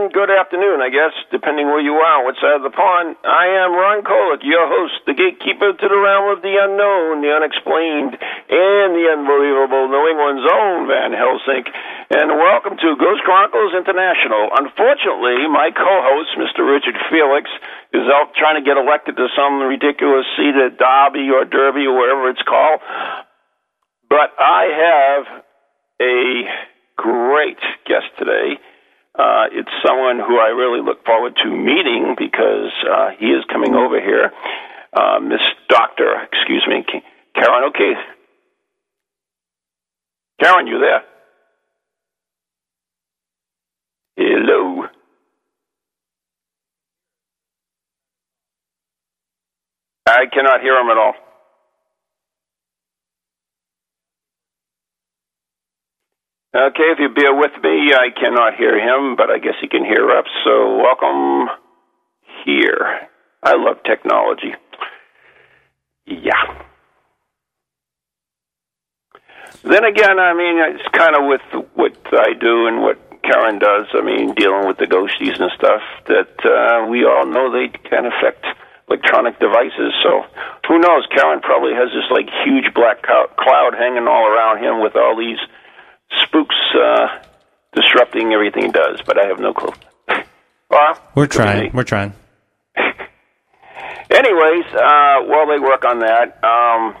and good afternoon, I guess, depending where you are, what side of the pond. I am Ron Kolek, your host, the gatekeeper to the realm of the unknown, the unexplained, and the unbelievable, New England's own Van Helsing. And welcome to Ghost Chronicles International. Unfortunately, my co-host, Mr. Richard Felix, is out trying to get elected to some ridiculous seat at Derby or Derby or whatever it's called. But I have a great guest today. Uh, it's someone who I really look forward to meeting because uh, he is coming over here. Uh, Miss Doctor, excuse me, Ciarán O'Keeffe. Ciarán, you there? Hello. I cannot hear him at all. Okay, if you bear with me, I cannot hear him, but I guess he can hear us. So welcome here. I love technology. Yeah. Then again, I mean, it's kind of with what I do and what Ciarán does. I mean, dealing with the ghosties and stuff that uh, we all know they can affect electronic devices. So who knows? Ciarán probably has this like huge black cloud hanging all around him with all these spooks uh, disrupting everything he does, but I have no clue. well, we're trying. We're trying. Anyways, uh, while they work on that, um,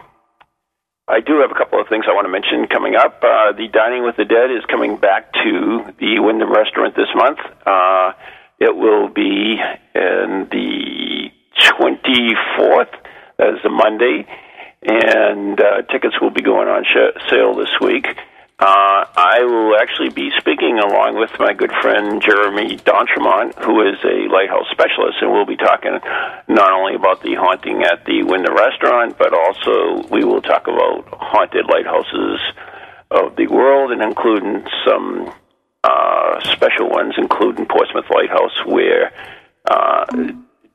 I do have a couple of things I want to mention coming up. Uh, the Dining with the Dead is coming back to the Windham Restaurant this month. Uh, it will be in the 24th. That is a Monday. And uh, tickets will be going on sh- sale this week. Uh, I will actually be speaking along with my good friend Jeremy D'Entremont, who is a lighthouse specialist, and we'll be talking not only about the haunting at the Windham Restaurant, but also we will talk about haunted lighthouses of the world, and including some uh, special ones, including Portsmouth Lighthouse, where uh,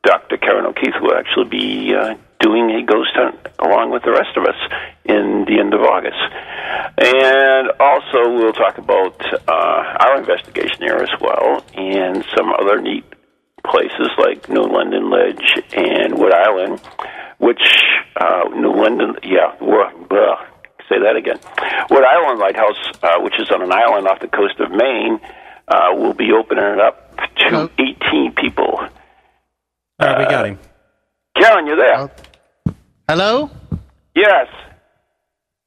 Dr. Ciarán O'Keeffe will actually be uh, doing a ghost hunt along with the rest of us in the end of August. And also, we'll talk about uh, our investigation there as well, and some other neat places like New London Ledge and Wood Island, which uh, New London, yeah, we're, uh, say that again. Wood Island Lighthouse, uh, which is on an island off the coast of Maine, uh, will be opening it up to 18 people. All right, we got uh, him. Ciarán, you there? Uh, hello? Yes.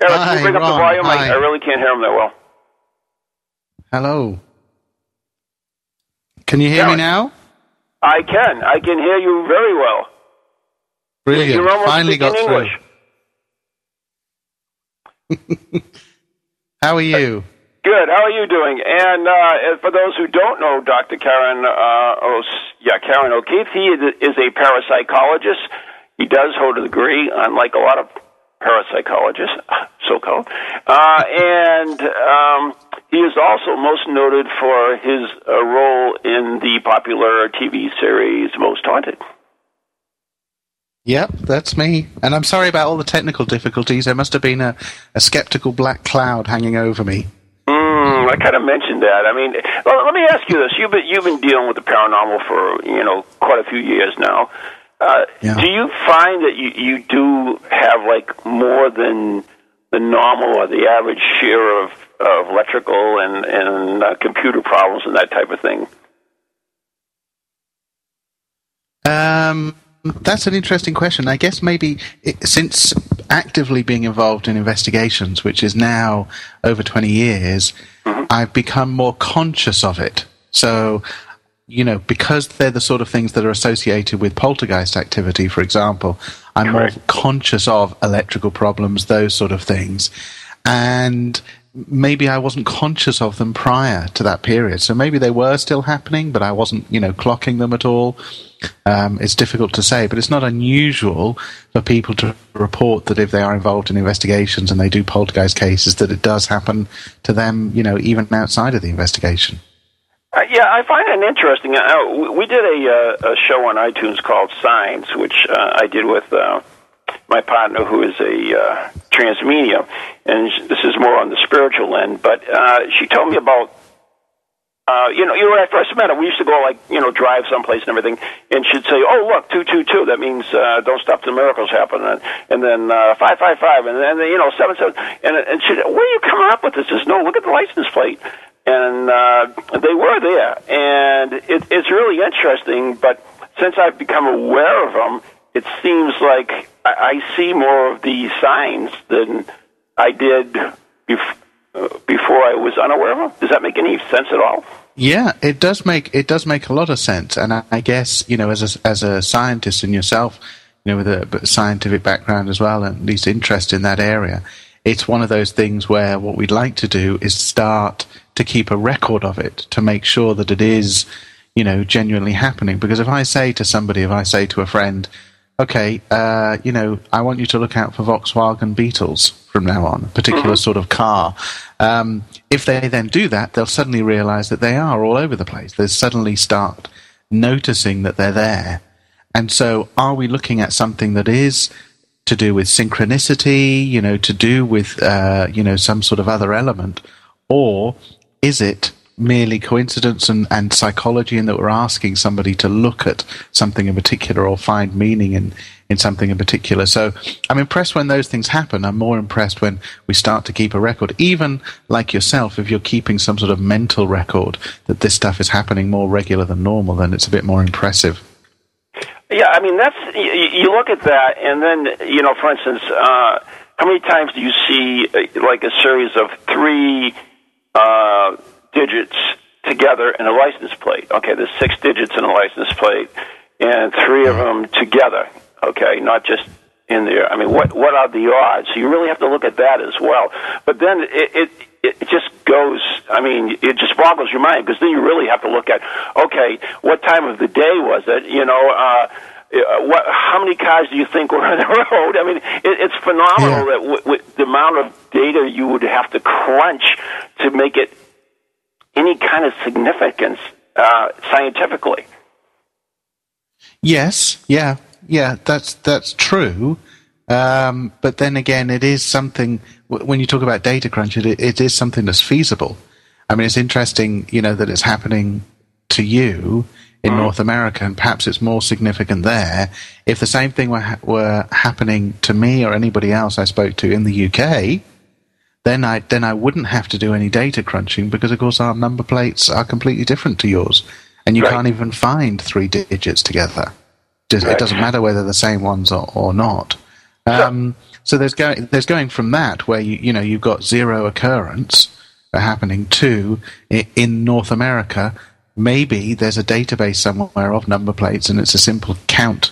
Yeah, let's Hi, bring up Ron. the volume. I, Hi. I really can't hear him that well. Hello. Can you hear Yeah. me now? I can. I can hear you very well. Brilliant. You're almost Finally speaking got English. through. How are you? Good. How are you doing? And uh, for those who don't know, Dr. Ciarán, uh, oh, yeah, Ciarán O'Keeffe, he is is a parapsychologist. He does hold a degree, unlike a lot of parapsychologists, so-called. Uh, and um, he is also most noted for his uh, role in the popular TV series Most Haunted. Yep, that's me. And I'm sorry about all the technical difficulties. There must have been a, a skeptical black cloud hanging over me. Mm, I kind of mentioned that. I mean, well, let me ask you this: you've been you've been dealing with the paranormal for you know quite a few years now. Uh, Yeah. Do you find that you you do have like more than the normal or the average share of of electrical and and uh, computer problems and that type of thing? Um, that's an interesting question. I guess maybe it, since actively being involved in investigations, which is now over 20 years, mm-hmm. I've become more conscious of it. So, you know, because they're the sort of things that are associated with poltergeist activity, for example, I'm Correct. more conscious of electrical problems, those sort of things. And maybe I wasn't conscious of them prior to that period. So maybe they were still happening, but I wasn't, you know, clocking them at all. Um, it's difficult to say, but it's not unusual for people to report that if they are involved in investigations and they do poltergeist cases, that it does happen to them, you know, even outside of the investigation. Uh, yeah, I find it interesting. Uh, we- did a, uh, a show on iTunes called Signs, which uh, I did with uh, my partner, who is a uh, trance medium, and this is more on the spiritual end. But uh, she told me about. Uh, you know, you know, when I first met her, we used to go like, you know, drive someplace and everything, and she'd say, "Oh, look, two two two. That means uh, don't stop till miracles happen." And, and then uh, five five five, and then you know seven seven. And and she, where are you coming up with this? Just no, look at the license plate and uh, they were there, and it, it's really interesting. But since I've become aware of them, it seems like I, see more of these signs than I did bef- uh, before I was unaware of them. Does that make any sense at all? Yeah, it does make it does make a lot of sense, and I, I guess you know, as a, as a scientist and yourself, you know, with a scientific background as well, and at least interest in that area, it's one of those things where what we'd like to do is start to keep a record of it to make sure that it is, you know, genuinely happening. Because if I say to somebody, if I say to a friend, okay, uh, you know, I want you to look out for Volkswagen Beetles from now on, a particular sort of car. Um, if they then do that, they'll suddenly realize that they are all over the place. They suddenly start noticing that they're there. And so, are we looking at something that is to do with synchronicity, you know, to do with, uh, you know, some sort of other element? Or is it merely coincidence and, and psychology and that we're asking somebody to look at something in particular or find meaning in, in something in particular. So I'm impressed when those things happen. I'm more impressed when we start to keep a record. Even like yourself, if you're keeping some sort of mental record that this stuff is happening more regular than normal, then it's a bit more impressive. Yeah, I mean that's you, look at that, and then you know, for instance, uh, how many times do you see uh, like a series of three uh, digits together in a license plate? Okay, there's six digits in a license plate, and three of them together. Okay, not just in there. I mean, what what are the odds? So you really have to look at that as well. But then it it, it just goes. I mean, it just boggles your mind because then you really have to look at okay, what time of the day was it? You know. uh uh, what, how many cars do you think were on the road? I mean, it, it's phenomenal Yeah. that w- w- the amount of data you would have to crunch to make it any kind of significance uh, scientifically. Yes, yeah, yeah, that's that's true. Um, but then again, it is something. When you talk about data crunch, it, it is something that's feasible. I mean, it's interesting, you know, that it's happening to you in North America, and perhaps it's more significant there. If the same thing were ha- were happening to me or anybody else I spoke to in the UK, then I then I wouldn't have to do any data crunching because, of course, our number plates are completely different to yours, and you Right. can't even find three digits together. It Right. doesn't matter whether they're the same ones or, or not. Um, so there's going there's going from that where you you know you've got zero occurrence happening to in North America. Maybe there's a database somewhere of number plates, and it's a simple count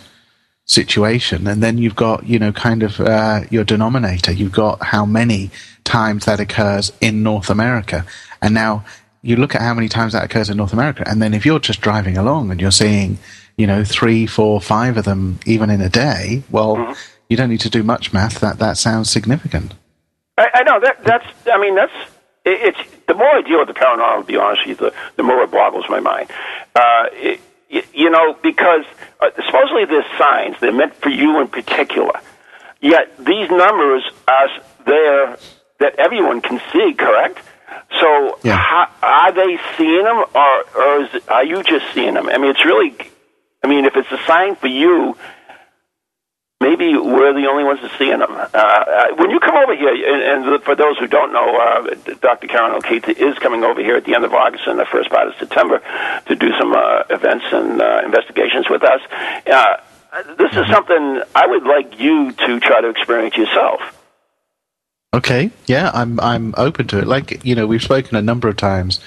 situation, and then you've got you know kind of uh, your denominator. You've got how many times that occurs in North America, and now you look at how many times that occurs in North America, and then if you're just driving along and you're seeing you know three, four, five of them even in a day, well, you don't need to do much math. That that sounds significant. I, I know that that's. I mean, that's. It, it's the more I deal with the paranormal. To be honest with you, the, the more it boggles my mind. Uh, it, y- you know, because uh, supposedly there's signs they're meant for you in particular. Yet these numbers are s- there that everyone can see. Correct. So, Yeah. how, are they seeing them, or, or is, are you just seeing them? I mean, it's really. I mean, if it's a sign for you, maybe we're the only ones that seeing them. Uh, uh, when you come over here, and, and for those who don't know, uh, Dr. Ciarán O'Keeffe is coming over here at the end of August and the first part of September to do some uh, events and uh, investigations with us. Uh, this is something I would like you to try to experience yourself. Okay, yeah, I'm I'm open to it. Like you know, we've spoken a number of times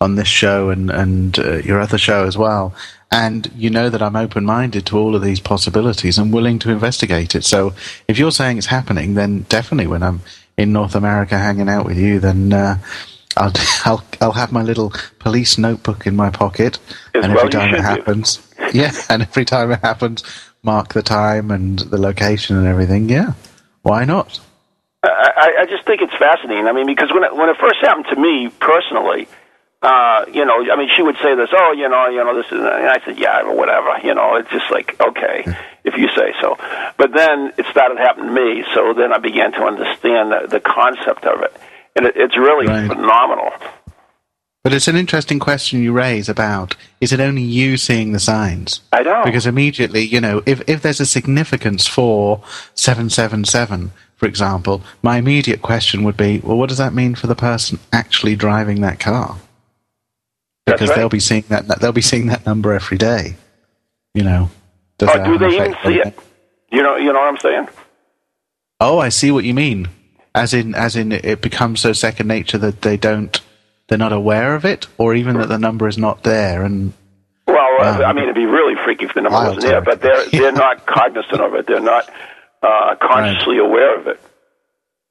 on this show and and uh, your other show as well, and you know that I'm open minded to all of these possibilities and willing to investigate it. So if you're saying it's happening, then definitely when I'm in North America hanging out with you, then. Uh, I'll, I'll I'll have my little police notebook in my pocket, As and well every time it do. happens, yeah, and every time it happens, mark the time and the location and everything. Yeah, why not? I, I- I just think it's fascinating. I mean, because when it, when it first happened to me personally, uh, you know, I mean, she would say this, oh, you know, you know, this is, and I said, yeah, whatever, you know, it's just like, okay, if you say so. But then it started happening to me, so then I began to understand the, the concept of it, and it, it's really Right. phenomenal. But it's an interesting question you raise about is it only you seeing the signs? I know. Because immediately, you know, if, if there's a significance for 777, for example, my immediate question would be, well, what does that mean for the person actually driving that car? Because right. they'll be seeing that they'll be seeing that number every day. You know. Does Or that do they even see it? You know, you know what I'm saying? Oh, I see what you mean. As in, as in, it becomes so second nature that they don't, they're not aware of it, or even that the number is not there. And Well, uh, Wow. I mean, it'd be really freaky if the number wasn't there, but they're they're not cognizant of it. They're not uh, consciously aware of it.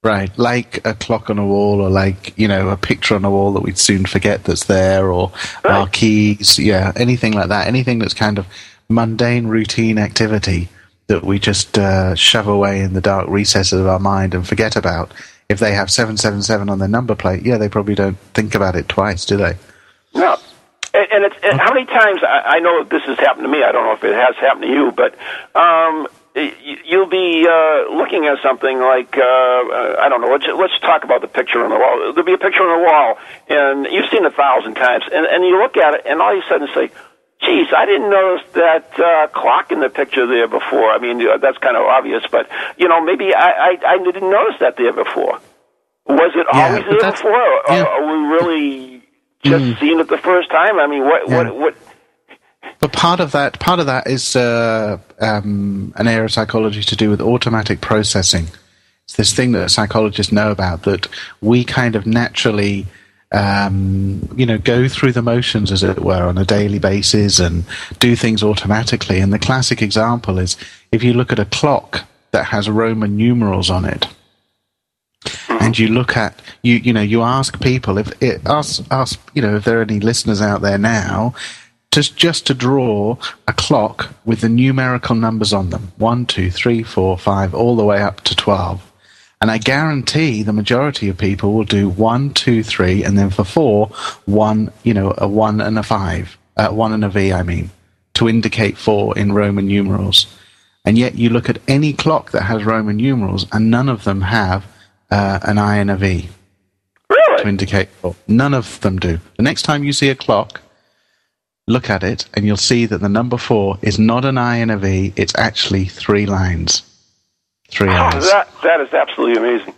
Right, like a clock on a wall, or like you know, a picture on a wall that we'd soon forget that's there, or our keys, yeah, anything like that. Anything that's kind of mundane, routine activity that we just uh, shove away in the dark recesses of our mind and forget about. If they have seven seven seven on their number plate, yeah, they probably don't think about it twice, do they? No. And, it's and how many times I, I know this has happened to me. I don't know if it has happened to you, but um, you'll be uh, looking at something like uh, uh, I don't know. Let's let's talk about the picture on the wall. There'll be a picture on the wall, and you've seen it a thousand times, and, and you look at it, and all of a sudden say. Geez, I didn't notice that uh, clock in the picture there before. I mean, uh, that's kind of obvious, but you know, maybe I, I, I didn't notice that there before. Was it Yeah, always there before? Or yeah. are we really just seeing it the first time? I mean, what, Yeah. what, what? But part of that, part of that is uh, um, an area of psychology to do with automatic processing. It's this thing that psychologists know about that we kind of naturally, um, you know, go through the motions, as it were, on a daily basis and do things automatically. And the classic example is if you look at a clock that has Roman numerals on it, and you look at you you know you ask people if it ask ask you know if there are any listeners out there now just just to draw a clock with the numerical numbers on them one two three four five all the way up to 12 and i guarantee the majority of people will do one two three and then for four one you know a one and a five uh, one and a v i mean to indicate four in roman numerals and yet you look at any clock that has roman numerals and none of them have uh, an I and a V to indicate four. None of them do. The next time you see a clock, look at it and you'll see that the number four is not an I and a V, it's actually three lines. Three Oh, I's. that that is absolutely amazing.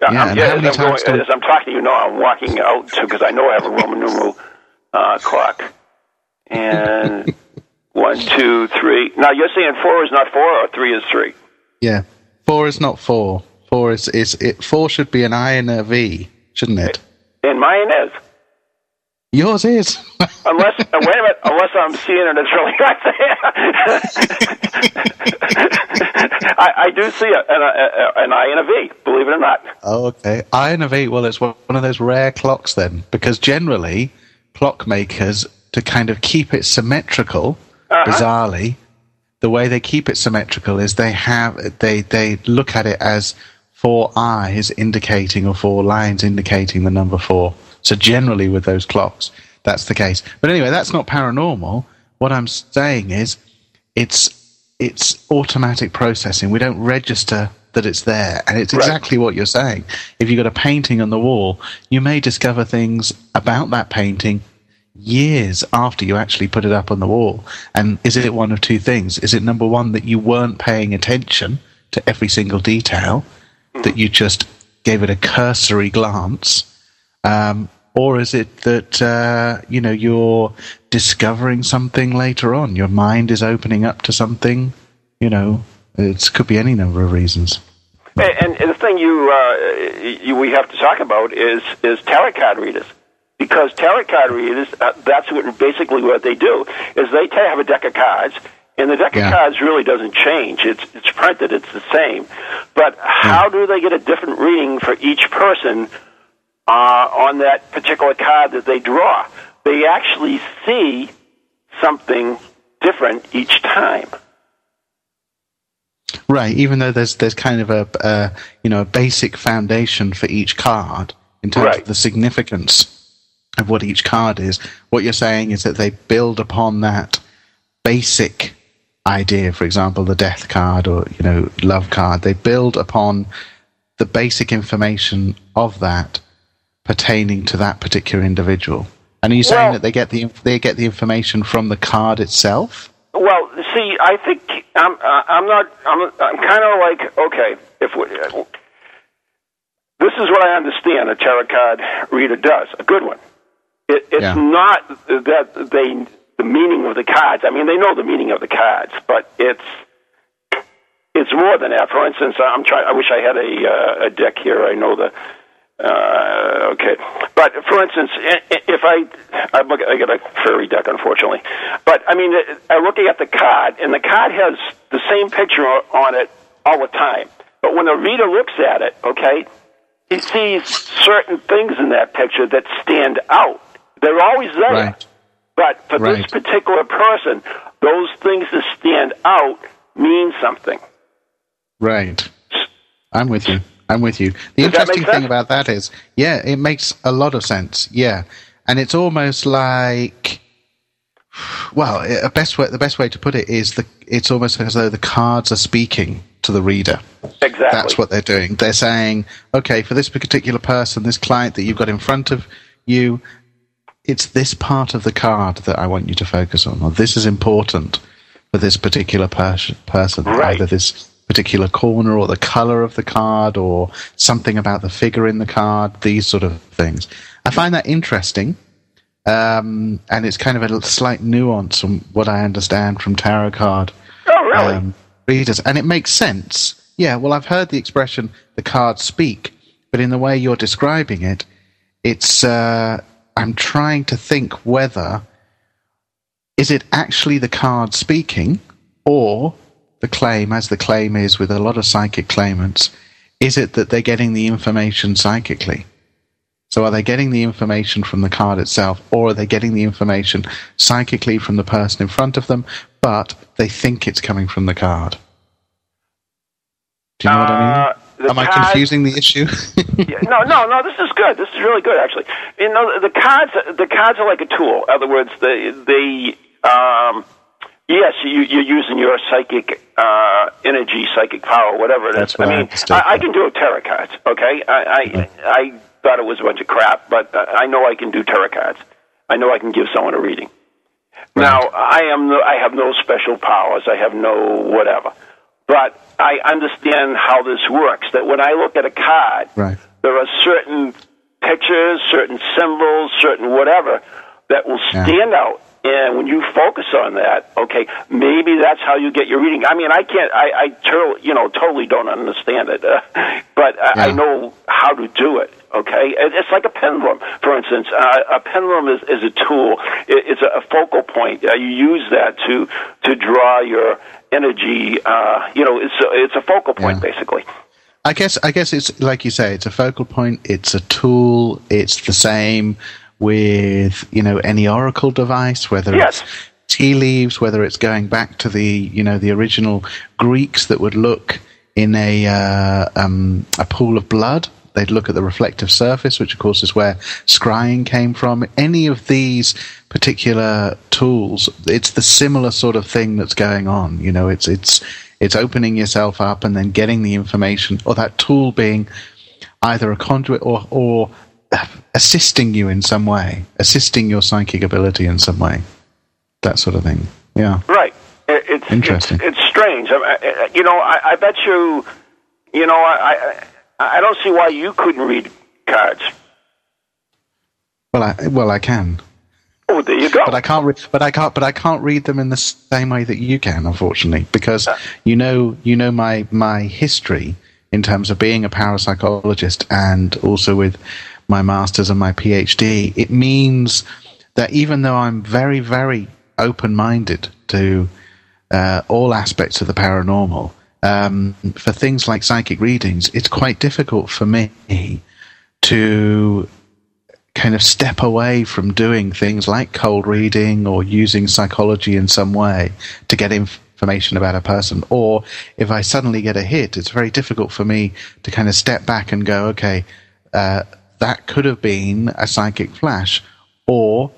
Yeah, I'm, yeah as, I'm going, as I'm talking to you now, I'm walking out because I know I have a Roman numeral uh, clock. And one, two, three. Now you're saying four is not four, or three is three. Yeah. Four is not four. Four is, is it four should be an I and a V, shouldn't it? And mine is. Yours is. Unless, uh, wait a minute, unless I'm seeing it, it's really not there. I, I do see a, an, a, an I and a V, believe it or not. Oh, okay. I and a V, well, it's one of those rare clocks then, because generally, clockmakers, to kind of keep it symmetrical, bizarrely, the way they keep it symmetrical is they have, they, they look at it as four I's indicating or four lines indicating the number four. So generally with those clocks, that's the case. But anyway, that's not paranormal. What I'm saying is, it's, it's automatic processing. We don't register that it's there. And it's Right. exactly what you're saying. If you've got a painting on the wall, you may discover things about that painting years after you actually put it up on the wall. And is it one of two things? Is it number one that you weren't paying attention to every single detail, that hmm. you just gave it a cursory glance? Um, or is it that uh, you know you're discovering something later on? Your mind is opening up to something. You know, it could be any number of reasons. And, and the thing you, uh, you we have to talk about is is tarot card readers, because tarot card readers uh, that's what basically what they do is they have a deck of cards, and the deck Yeah. of cards really doesn't change. It's it's printed, it's the same, but how do they get a different reading for each person Uh, on that particular card that they draw? They actually see something different each time. Right. Even though there's there's kind of a, a you know a basic foundation for each card in terms Right. of the significance of what each card is. What you're saying is that they build upon that basic idea. For example, the death card or you know love card. They build upon the basic information of that pertaining to that particular individual. And are you saying Well- that they get the they get the information from the card itself? Well, see, I think I'm. I'm not. I'm. I'm kind of like okay. If we, this is what I understand, a tarot card reader does a good one. It, it's Yeah. not that they the meaning of the cards. I mean, they know the meaning of the cards, but it's it's more than that. For instance, I'm trying. I wish I had a uh, a deck here. I know the. Uh, okay, but for instance, if I I look, at, I got a fairy deck, unfortunately, but I mean, I'm looking at the card, and the card has the same picture on it all the time. But when the reader looks at it, okay, he sees certain things in that picture that stand out. They're always there. Right. But for this particular person, those things that stand out mean something. Right. I'm with you. I'm with you. The Does interesting thing about that is, yeah, it makes a lot of sense. Yeah, and it's almost like, well, eh, a best way, the best way to put it is the it's almost as though the cards are speaking to the reader. Exactly. That's what they're doing. They're saying, okay, for this particular person, this client that you've got in front of you, it's this part of the card that I want you to focus on, or this is important for this particular pers- person. Right. Either this particular corner, or the color of the card, or something about the figure in the card. These sort of things. I find that interesting. Um, and it's kind of a slight nuance from what I understand from tarot card Oh, really? um, readers, and it makes sense. Yeah, well, I've heard the expression "the cards speak," but in the way you're describing it, it's. Uh, I'm trying to think whether is it actually the card speaking, or the claim, as the claim is with a lot of psychic claimants, is it that they're getting the information psychically? So are they getting the information from the card itself, or are they getting the information psychically from the person in front of them, but they think it's coming from the card? Do you know what I Uh, mean? the Am I confusing the issue? Yeah, no, no, no. This is good. This is really good, actually. You know, the cards, the cards are like a tool. In other words, they, they, um, yes, you, you're using your psychic uh, energy, psychic power, whatever it is. That's what I mean, I, I can do a tarot cards. Okay, I, I, I thought it was a bunch of crap, but I know I can do tarot cards. I know I can give someone a reading. Now, I am no, I have no special powers. I have no whatever. But I understand how this works. That when I look at a card, Right. there are certain pictures, certain symbols, certain whatever that will Yeah. stand out. And when you focus on that, okay, maybe that's how you get your reading. I mean, I can't, I, I tur- you know, totally don't understand it, uh, but I, I know how to do it. Okay, it's like a pendulum, for instance. Uh, a pendulum is, is a tool. It, it's a, a focal point. Uh, you use that to to draw your energy. Uh, you know, it's a, it's a focal point Yeah. basically. I guess I guess it's like you say, it's a focal point, it's a tool, it's the same with, you know, any oracle device, whether Yes. it's tea leaves, whether it's going back to the, you know, the original Greeks that would look in a uh, um, a pool of blood They'd look at the reflective surface, which of course is where scrying came from. Any of these particular tools, it's the similar sort of thing that's going on. You know, it's it's it's opening yourself up and then getting the information, or that tool being either a conduit or or assisting you in some way, assisting your psychic ability in some way, that sort of thing. Yeah. Right. It's interesting. It's, it's strange. I, you know, I, I bet you. You know, I, I I don't see why you couldn't read cards. Well, I well I can. Oh, there you go. But I can't. Re- but I can't. But I can't read them in the same way that you can, unfortunately, because you know, you know my my history in terms of being a parapsychologist and also with my master's and my PhD. It means that even though I'm very, very open minded to uh, all aspects of the paranormal, um, for things like psychic readings, it's quite difficult for me to kind of step away from doing things like cold reading or using psychology in some way to get information about a person. Or if I suddenly get a hit, it's very difficult for me to kind of step back and go, okay, uh, that could have been a psychic flash. Or,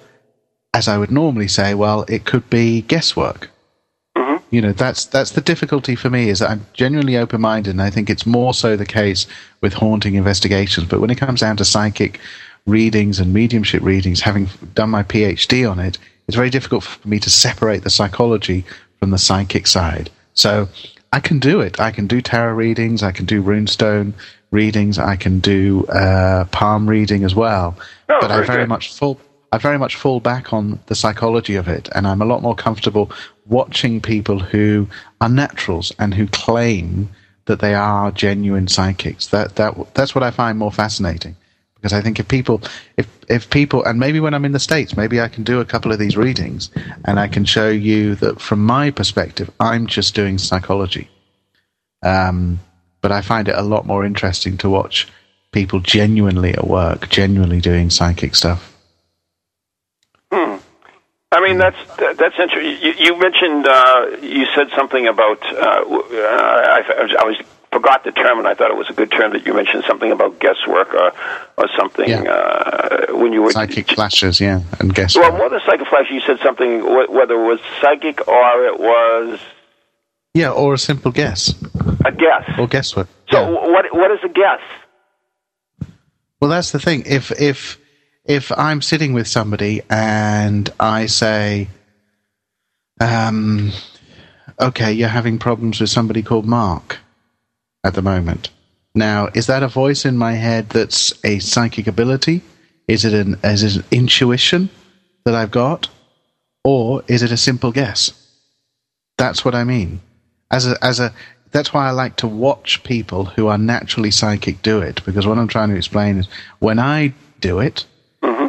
as I would normally say, well, it could be guesswork mm-hmm. you know that's that's the difficulty for me is that I'm genuinely open minded, and I think it's more so the case with haunting investigations. But when it comes down to psychic readings and mediumship readings, having done my PhD on it, it's very difficult for me to separate the psychology from the psychic side. So I can do it. I can do tarot readings. I can do runestone readings. I can do uh, palm reading as well. Oh, but I very very good. much fall. I very much fall back on the psychology of it, and I'm a lot more comfortable watching people who are naturals and who claim that they are genuine psychics. That that that's what I find more fascinating because I think if people if if people and maybe when I'm in the states, maybe I can do a couple of these readings and I can show you that from my perspective, I'm just doing psychology. Um, but I find it a lot more interesting to watch people genuinely at work, genuinely doing psychic stuff. Hmm. I mean, that's that's interesting. You, you mentioned uh, you said something about uh, uh, I, I was, forgot the term, and I thought it was a good term that you mentioned something about guesswork or or something Yeah. uh, when you were Psychic flashes, yeah, and guess Well, more than psychic flashes, you said something whether it was psychic or it was Yeah, or a simple guess, a guess. or guesswork. So, Yeah. what what is a guess? Well, that's the thing. If if if I'm sitting with somebody and I say, um, "Okay, you're having problems with somebody called Mark at the moment," now is that a voice in my head that's a psychic ability? Is it an is it an intuition that I've got, or is it a simple guess? That's what I mean. As a as a that's why I like to watch people who are naturally psychic do it because what I'm trying to explain is when I do it,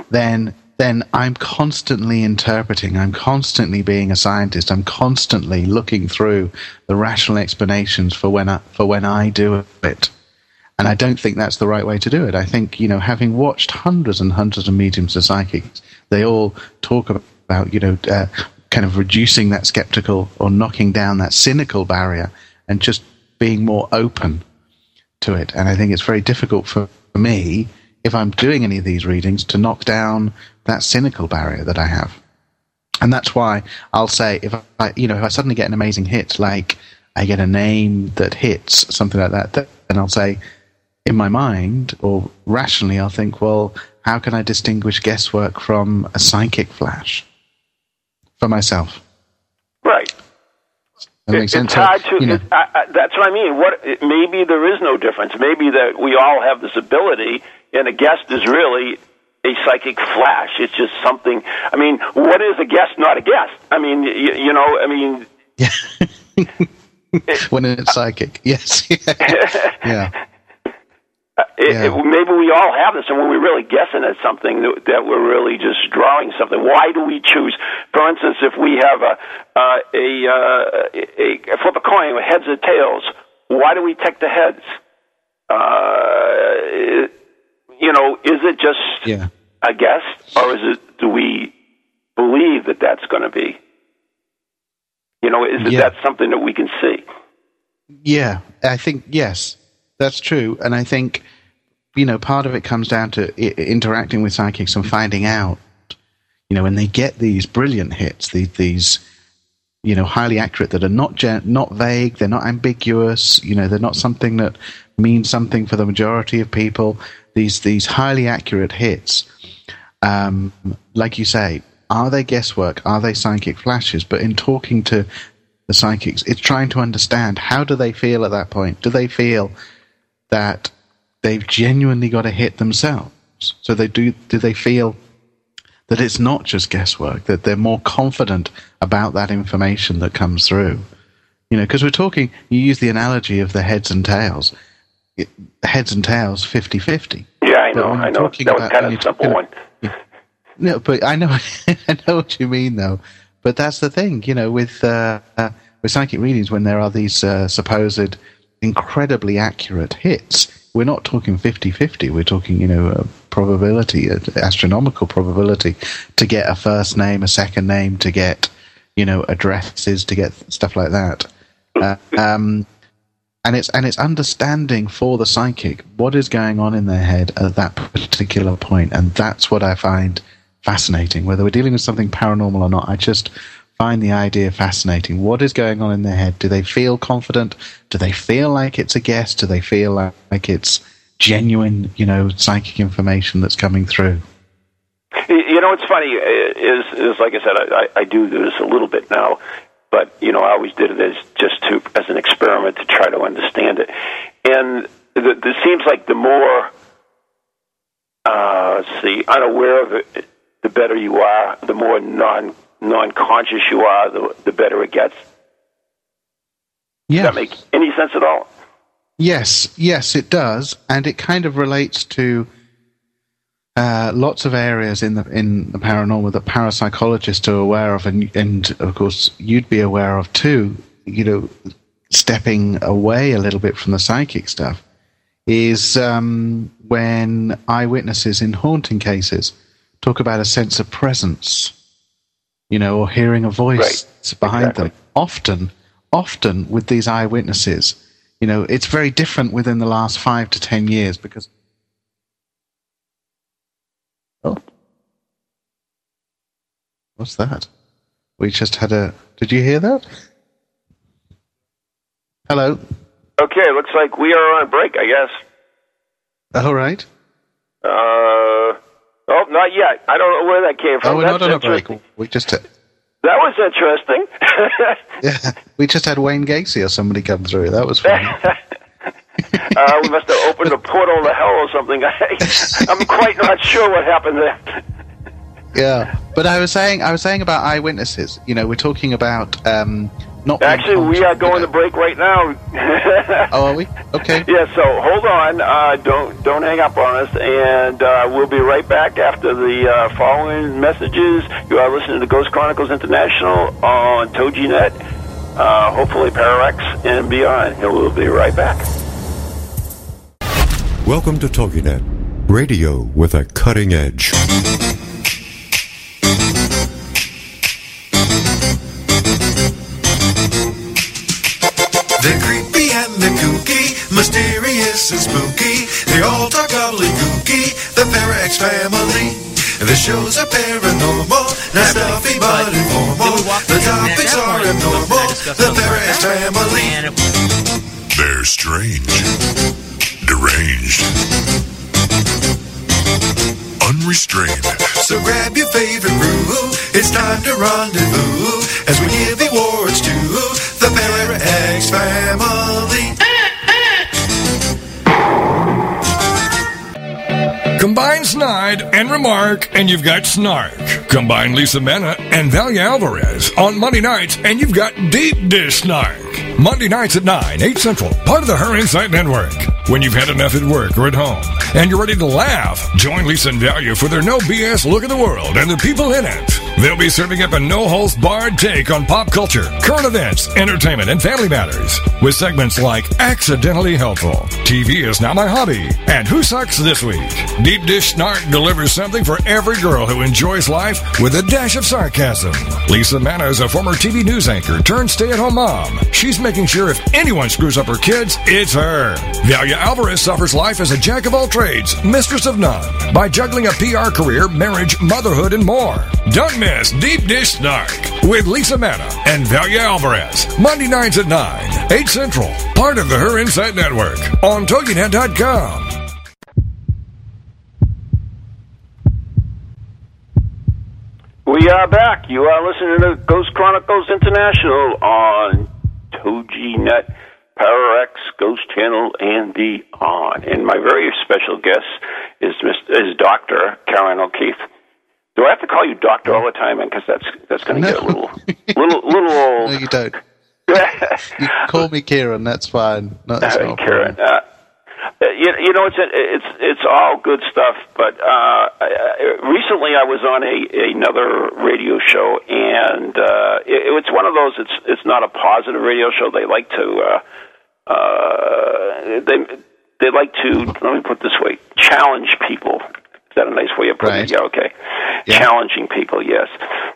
then then I'm constantly interpreting. I'm constantly being a scientist. I'm constantly looking through the rational explanations for when I, for when I do it. And I don't think that's the right way to do it. I think, you know, having watched hundreds and hundreds of mediums and psychics, they all talk about, you know, uh, kind of reducing that skeptical or knocking down that cynical barrier and just being more open to it. And I think it's very difficult for me, if I'm doing any of these readings, to knock down that cynical barrier that I have. And that's why I'll say if I, you know, if I suddenly get an amazing hit, like I get a name that hits, something like that, th- then I'll say, in my mind or rationally, I'll think, well, how can I distinguish guesswork from a psychic flash for myself? Right. That It- makes sense. It's hard to. you know, I, I, that's what I mean. What it, maybe there is no difference. Maybe that we all have this ability, and a guest is really a psychic flash. It's just something. I mean, what is a guest? Not a guest. I mean, you, you know. I mean, when it's psychic, yes, yeah, It, Yeah. it, maybe we all have this, and when we're really guessing at something, that, that we're really just drawing something. Why do we choose? For instance, if we have a uh, a, uh, a, flip a coin with heads or tails, why do we take the heads? Uh, you know, is it just yeah. a guess, or is it? Do we believe that that's going to be? You know, is it Yeah. that something that we can see? Yeah, I think yes, that's true, and I think you know, part of it comes down to I- interacting with psychics and finding out, you know, when they get these brilliant hits, these, these you know, highly accurate that are not gen- not vague, they're not ambiguous, you know, they're not something that means something for the majority of people. These these highly accurate hits, um, like you say, are they guesswork? Are they psychic flashes? But in talking to the psychics, it's trying to understand how do they feel at that point. Do they feel that they've genuinely got a hit themselves? So they do. Do they feel that it's not just guesswork, that they're more confident about that information that comes through. You know, because we're talking, you use the analogy of the heads and tails. It, heads and tails 50 50. Yeah, I know. I know. That was kind of a simple one. No, but I know, I know what you mean, though. But that's the thing, you know, with uh, uh, with psychic readings, when there are these uh, supposed incredibly accurate hits, we're not talking 50-50. We're talking, you know, a probability, astronomical probability to get a first name, a second name, to get, you know, addresses, to get stuff like that. Uh, um, and it's and it's understanding for the psychic what is going on in their head at that particular point, and that's what I find fascinating. Whether we're dealing with something paranormal or not, I just find the idea fascinating. What is going on in their head? Do they feel confident? Do they feel like it's a guess? Do they feel like, it's genuine, you know, psychic information that's coming through? You know, what's funny is, is like I said, I, I do this a little bit now, but you know, I always did it as just to as an experiment to try to understand it. And it seems like the more, uh, see, unaware of it, the better you are. The more non non-conscious you are, the, the better it gets. Yeah. Does that make any sense at all? Yes, yes, it does, and it kind of relates to uh, lots of areas in the in the paranormal that parapsychologists are aware of, and and of course you'd be aware of too. You know, stepping away a little bit from the psychic stuff is um, when eyewitnesses in haunting cases talk about a sense of presence you know, or hearing a voice right. behind exactly. them. Often, often with these eyewitnesses, you know, it's very different within the last five to ten years because. Oh. What's that? We just had a. Did you hear that? Hello. Okay, looks like we are on break, I guess. All right. Uh, Oh, not yet. I don't know where that came from. Oh, we're That's not on a break. We just. That was interesting. yeah, we just had Wayne Gacy or somebody come through. That was funny. uh, we must have opened a portal to hell or something. I'm quite not sure what happened there. Yeah, but I was saying, I was saying about eyewitnesses. You know, we're talking about um, not. Actually, we are going to break right now. oh, are we? Okay. Yeah. So hold on. Uh, don't don't hang up on us, and uh, we'll be right back after the uh, following messages. You are listening to Ghost Chronicles International on TogiNet, uh, hopefully Pararex and beyond. And we'll be right back. Welcome to TogiNet, radio with a cutting edge. Parax family. The shows are paranormal, not stuffy but informal. The topics are abnormal, the Parax family. They're strange, deranged, unrestrained. So grab your favorite brew, it's time to rendezvous as we give awards to the Parax family. Snide and Remark, and you've got Snark. Combine Lisa Mena and Valia Alvarez on Monday nights, and you've got Deep Dish Snark. Monday nights at 9, 8 Central, part of the Her Insight Network. When you've had enough at work or at home, and you're ready to laugh, join Lisa and Valia for their no BS look at the world and the people in it. They'll be serving up a no holds barred take on pop culture, current events, entertainment, and family matters. With segments like Accidentally Helpful, TV is Now My Hobby, and Who Sucks This Week. Deep Dish Snark delivers something for every girl who enjoys life with a dash of sarcasm. Lisa Manna is a former TV news anchor turned stay at home mom. She's making sure if anyone screws up her kids, it's her. Valia Alvarez suffers life as a jack of all trades, mistress of none, by juggling a PR career, marriage, motherhood, and more. Don't miss Deep Dish Snark with Lisa Manna and Valia Alvarez. Monday nights at 9, 8 Central. Part of the Her Insight Network on TogiNet.com. We are back. You are listening to Ghost Chronicles International on TogiNet, PowerX, Ghost Channel, and beyond. And my very special guest is Mr. is Doctor Ciarán O'Keeffe. Do I have to call you Doctor all the time? Because that's that's going to No. get a little little little old. No, you don't. You call me Ciarán. That's fine. No, that's a Karen. Uh, you, you know, it's it's it's all good stuff. But uh, I- I- recently, I was on a another radio show, and uh, it, it's one of those. It's it's not a positive radio show. They like to uh, uh, they they like to let me put it this way challenge people. Is that a nice way of putting Right. it? Yeah, okay. Yeah. Challenging people, yes.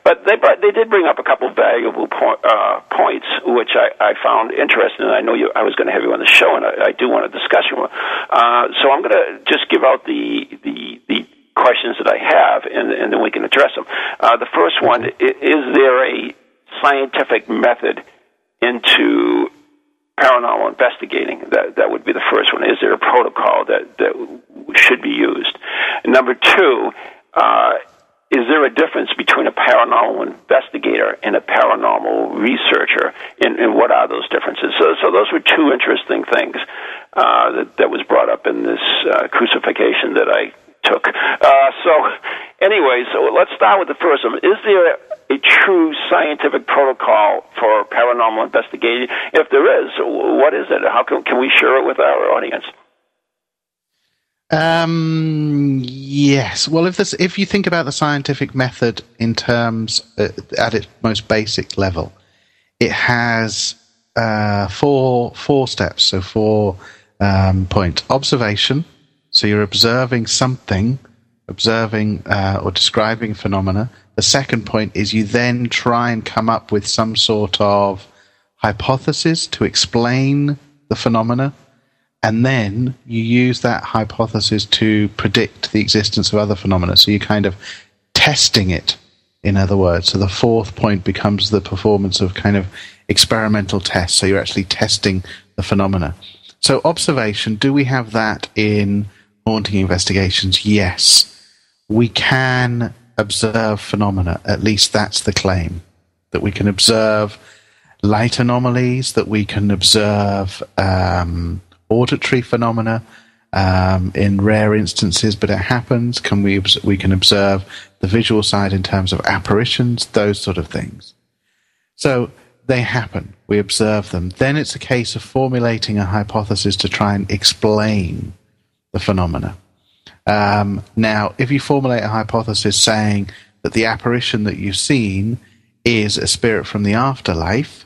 But they brought, they did bring up a couple of valuable po- uh, points, which I, I found interesting. And I know you, I was going to have you on the show, and I, I do want to discuss you. Uh, so I'm going to just give out the the the questions that I have, and, and then we can address them. Uh, the first one: Is there a scientific method into paranormal investigating. That that would be the first one. Is there a protocol that that should be used? Number two, uh, is there a difference between a paranormal investigator and a paranormal researcher? And, and what are those differences? So, so those were two interesting things uh, that that was brought up in this uh, crucifixion that I took. Uh, so, anyway, so let's start with the first one. Is there a true scientific protocol for paranormal investigation? If there is, what is it? How can, can we share it with our audience? Um, yes. Well, if this, if you think about the scientific method in terms uh, at its most basic level, it has uh, four four steps. So four um, observation. So you're observing something, observing uh, or describing phenomena. The second point is you then try and come up with some sort of hypothesis to explain the phenomena and then you use that hypothesis to predict the existence of other phenomena. So you're kind of testing it, in other words. So the fourth point becomes the performance of kind of experimental tests. So you're actually testing the phenomena. So observation, do we have that in haunting investigations? Yes. We can observe phenomena. At least that's the claim. That we can observe light anomalies, that we can observe um, auditory phenomena um, in rare instances, but it happens. Can we we can observe the visual side in terms of apparitions, those sort of things. So they happen. We observe them. Then it's a case of formulating a hypothesis to try and explain the phenomena. Um, now, if you formulate a hypothesis saying that the apparition that you've seen is a spirit from the afterlife,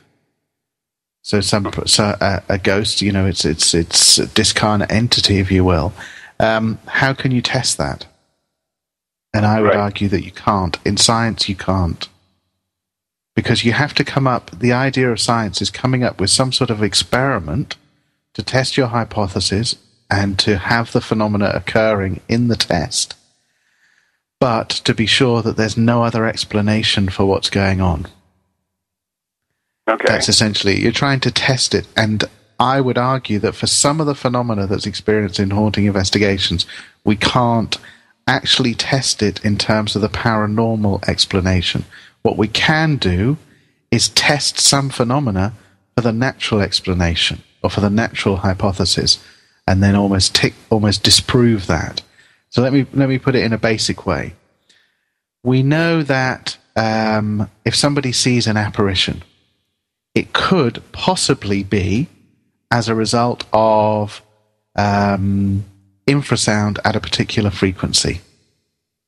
so some so a, a ghost, you know, it's it's it's a discarnate entity, if you will. Um, how can you test that? And I would Right. argue that you can't. In science, you can't. Because you have to come up, the idea of science is coming up with some sort of experiment to test your hypothesis and to have the phenomena occurring in the test, but to be sure that there's no other explanation for what's going on. Okay. That's essentially, you're trying to test it. And I would argue that for some of the phenomena that's experienced in haunting investigations, we can't actually test it in terms of the paranormal explanation. What we can do is test some phenomena for the natural explanation or for the natural hypothesis and then almost tick, almost disprove that. So let me let me put it in a basic way. We know that um, if somebody sees an apparition, it could possibly be as a result of um, infrasound at a particular frequency,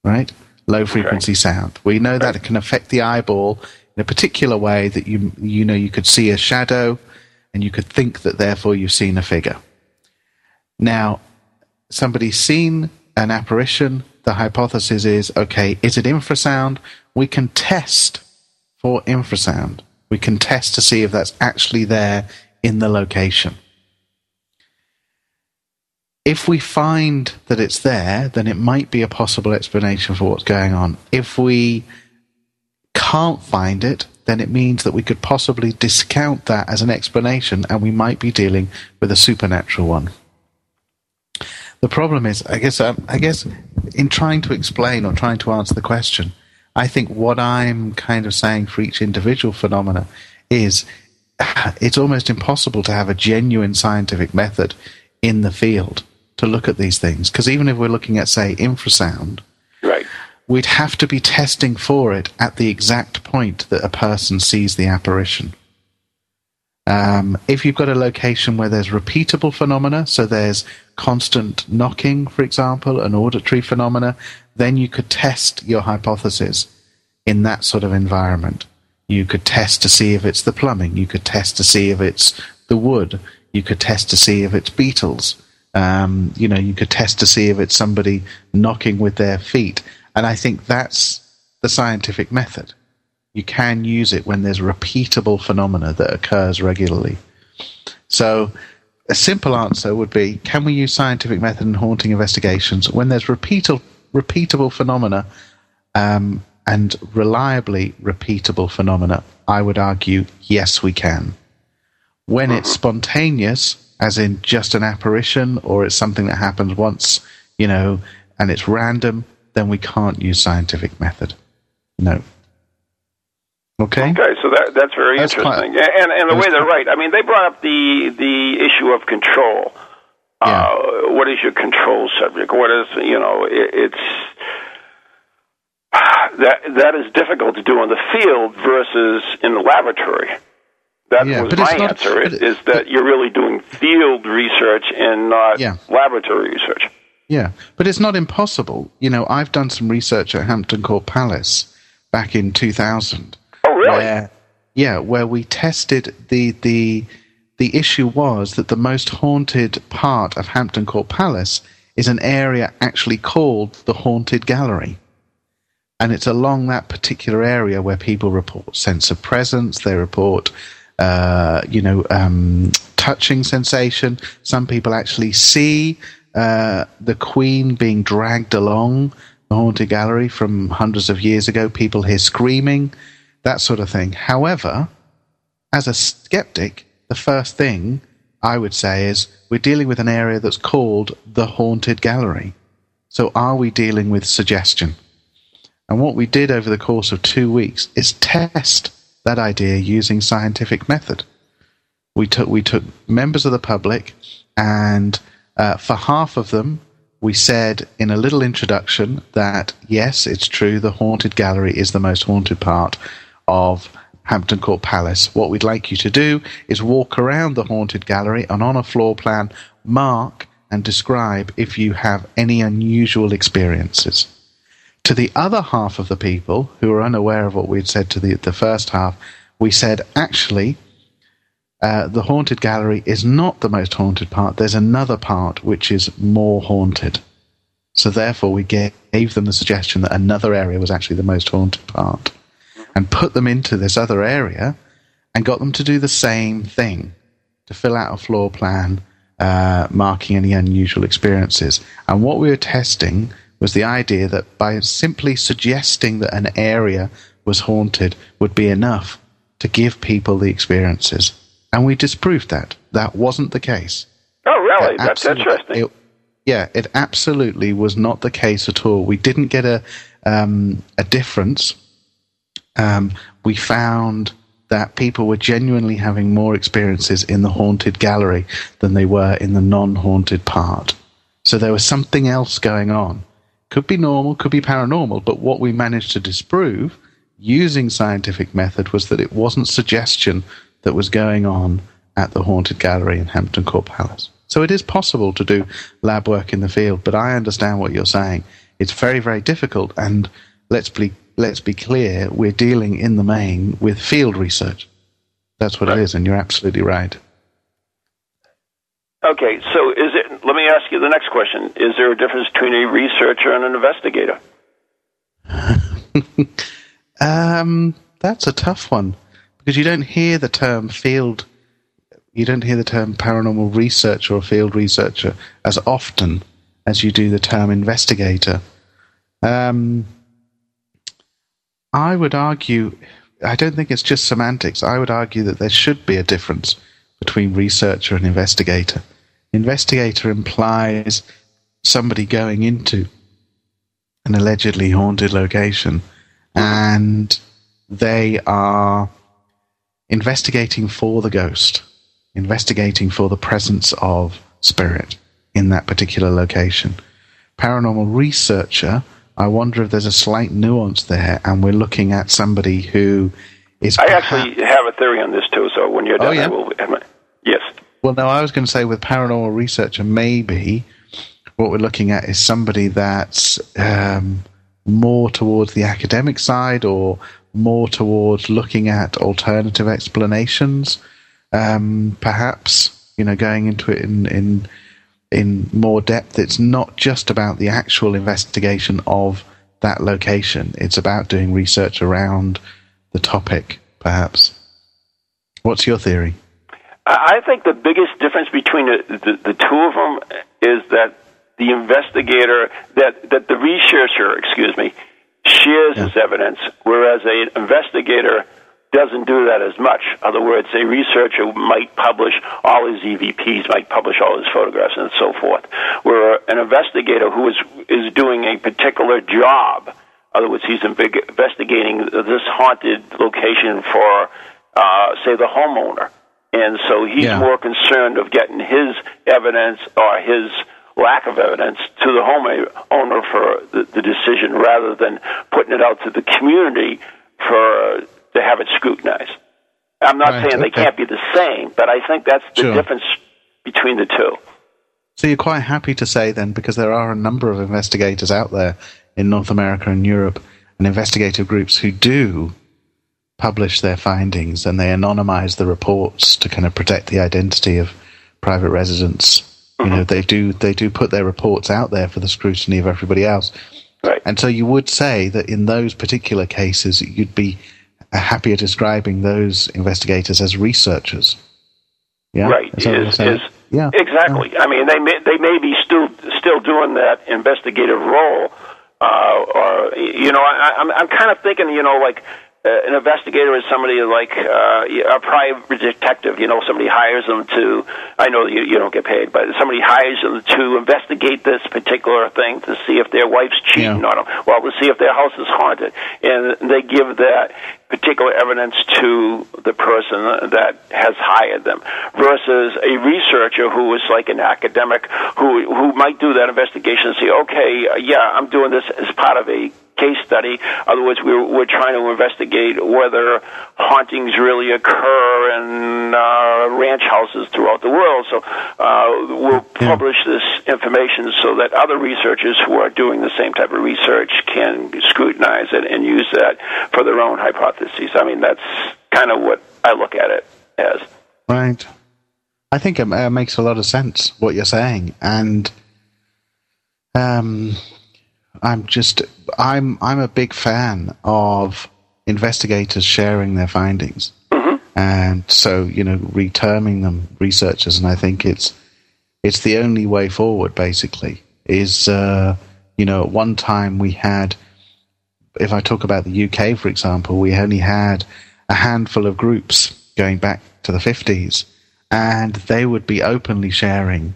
right? low frequency sound. We know that it can affect the eyeball in a particular way that you you know you could see a shadow and you could think that therefore you've seen a figure. Now, somebody's seen an apparition. The hypothesis is okay, is it infrasound? We can test for infrasound. We can test to see if that's actually there in the location. If we find that it's there, then it might be a possible explanation for what's going on. If we can't find it, then it means that we could possibly discount that as an explanation and we might be dealing with a supernatural one. The problem is, I guess, um, I guess, in trying to explain or trying to answer the question, I think what I'm kind of saying for each individual phenomena is it's almost impossible to have a genuine scientific method in the field to look at these things. Because even if we're looking at, say, infrasound, Right. we'd have to be testing for it at the exact point that a person sees the apparition. Um, if you've got a location where there's repeatable phenomena, so there's constant knocking, for example, an auditory phenomena, then you could test your hypothesis in that sort of environment. You could test to see if it's the plumbing. You could test to see if it's the wood. You could test to see if it's beetles. Um, you know, you could test to see if it's somebody knocking with their feet. And I think that's the scientific method. You can use it when there's repeatable phenomena that occurs regularly. So, a simple answer would be: Can we use scientific method in haunting investigations when there's repeatable, repeatable phenomena um, and reliably repeatable phenomena? I would argue, yes, we can. When it's spontaneous, as in just an apparition, or it's something that happens once, you know, and it's random, then we can't use scientific method. No. Okay. Okay, so that that's very That's interesting, and and the that's way they're right. I mean, they brought up the the issue of control. Uh, what is your control subject? What is you know? It, it's that that is difficult to do in the field versus in the laboratory. That Yeah, was but my not- answer. Is, it- is that you're really doing field research and not Yeah. laboratory research? Yeah, but it's not impossible. You know, I've done some research at Hampton Court Palace back in 2000. Really? Where, yeah, where we tested the the the issue was that the most haunted part of Hampton Court Palace is an area actually called the Haunted Gallery. And it's along that particular area where people report sense of presence, they report, uh, you know, um, touching sensation. Some people actually see uh, the Queen being dragged along the Haunted Gallery from hundreds of years ago. People hear screaming, that sort of thing. However, as a skeptic, the first thing I would say is we're dealing with an area that's called the Haunted Gallery. So are we dealing with suggestion? And what we did over the course of two weeks is test that idea using scientific method. We took we took members of the public, and uh, for half of them, we said in a little introduction that yes, it's true, the haunted gallery is the most haunted part of Hampton Court Palace. What we'd like you to do is walk around the haunted gallery and on a floor plan, mark and describe if you have any unusual experiences. To the other half of the people who were unaware of what we'd said to the, the first half, we said, actually, uh, the haunted gallery is not the most haunted part. There's another part which is more haunted. So therefore, we ga- gave them the suggestion that another area was actually the most haunted part, and put them into this other area, and got them to do the same thing, to fill out a floor plan, uh, marking any unusual experiences. And what we were testing was the idea that by simply suggesting that an area was haunted would be enough to give people the experiences. And we disproved that. That wasn't the case. Oh, really? It That's interesting. it- yeah, it absolutely was not the case at all. We didn't get a um, a difference. Um, we found that people were genuinely having more experiences in the haunted gallery than they were in the non-haunted part. So there was something else going on. Could be normal, could be paranormal, but what we managed to disprove using scientific method was that it wasn't suggestion that was going on at the haunted gallery in Hampton Court Palace. So it is possible to do lab work in the field, but I understand what you're saying. It's very, very difficult, and let's be let's be clear, we're dealing in the main with field research. That's what it is, and you're absolutely right. Okay, so is it? Let me ask you the next question: Is there a difference between a researcher and an investigator? Um, that's a tough one because you don't hear the term field. You don't hear the term paranormal researcher or field researcher as often as you do the term investigator. Um, I would argue, I don't think it's just semantics. I would argue that there should be a difference between researcher and investigator. Investigator implies somebody going into an allegedly haunted location and they are investigating for the ghost, investigating for the presence of spirit in that particular location. Paranormal researcher, I wonder if there's a slight nuance there, and we're looking at somebody who is. I actually have a theory on this too. So when you're done, Oh, yeah? I will. Yes. Well, no, I was going to say with paranormal researcher, maybe what we're looking at is somebody that's um, more towards the academic side or more towards looking at alternative explanations, um, perhaps, you know, going into it in, in, in more depth. It's not just about the actual investigation of that location, it's about doing research around the topic, perhaps. What's your theory? I think the biggest difference between the, the, the two of them is that the investigator, that, that the researcher, excuse me, shares his evidence, whereas an investigator doesn't do that as much. In other words, a researcher might publish all his EVPs, might publish all his photographs, and so forth. Where an investigator who is is doing a particular job, in other words, he's investigating this haunted location for, uh, say, the homeowner, and so he's Yeah. more concerned of getting his evidence or his lack of evidence to the homeowner for the, the decision rather than putting it out to the community for to have it scrutinized. I'm not Right, saying they can't be the same, but I think that's the Sure. difference between the two. So you're quite happy to say then, because there are a number of investigators out there in North America and Europe, and investigative groups who do publish their findings and they anonymize the reports to kind of protect the identity of private residents. You mm-hmm. know, they do they do put their reports out there for the scrutiny of everybody else. Right. And so you would say that in those particular cases, you'd be happier describing those investigators as researchers. Yeah, Right. Is that what you're Is, yeah, exactly. I mean, they may they may be still still doing that investigative role, uh, or you know, I, I'm I'm kind of thinking, you know, like. Uh, an investigator is somebody like uh, a private detective. You know, somebody hires them to. I know you, you don't get paid, but somebody hires them to investigate this particular thing to see if their wife's cheating Yeah. on them. Well, to see if their house is haunted, and they give that particular evidence to the person that has hired them versus a researcher who is like an academic who who might do that investigation and say okay uh, yeah I'm doing this as part of a case study in other words we're we're trying to investigate whether hauntings really occur in uh, ranch houses throughout the world so uh, we'll publish this information so that other researchers who are doing the same type of research can scrutinize it and use that for their own hypotheses. I mean, that's kind of what I look at it as. Right. I think it uh, makes a lot of sense what you're saying, and um, I'm just I'm I'm a big fan of investigators sharing their findings, and so you know reterming them researchers, and I think it's it's the only way forward. Basically, is uh, you know at one time we had if I talk about the UK, for example, we only had a handful of groups going back to the 50s, and they would be openly sharing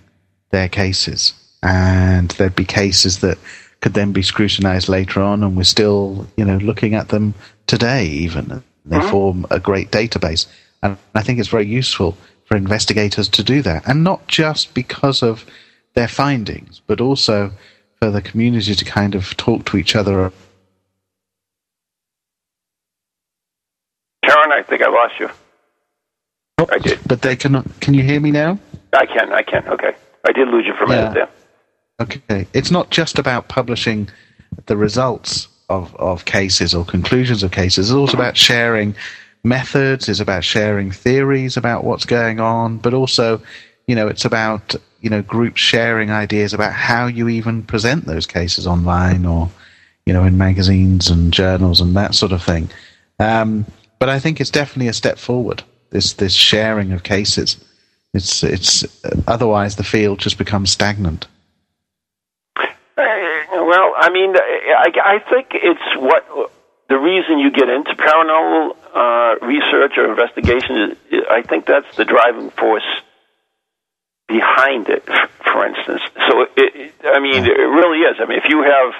their cases. And there'd be cases that could then be scrutinized later on, and we're still, you know, looking at them today, even. They mm-hmm. form a great database. And I think it's very useful for investigators to do that. And not just because of their findings, but also for the community to kind of talk to each other Karen, I think I lost you. Oh, I did. But they cannot. Can you hear me now? I can. I can. Okay. I did lose you for a minute there. Okay. It's not just about publishing the results of, of cases or conclusions of cases. It's also about sharing methods. It's about sharing theories about what's going on, but also, you know, it's about you know groups sharing ideas about how you even present those cases online or you know in magazines and journals and that sort of thing. Um, but I think it's definitely a step forward. This this sharing of cases. It's it's otherwise the field just becomes stagnant. Well, I mean, I, I think it's what the reason you get into paranormal uh, research or investigation is. I think that's the driving force behind it. For instance, so it, it, I mean, it really is. I mean, if you have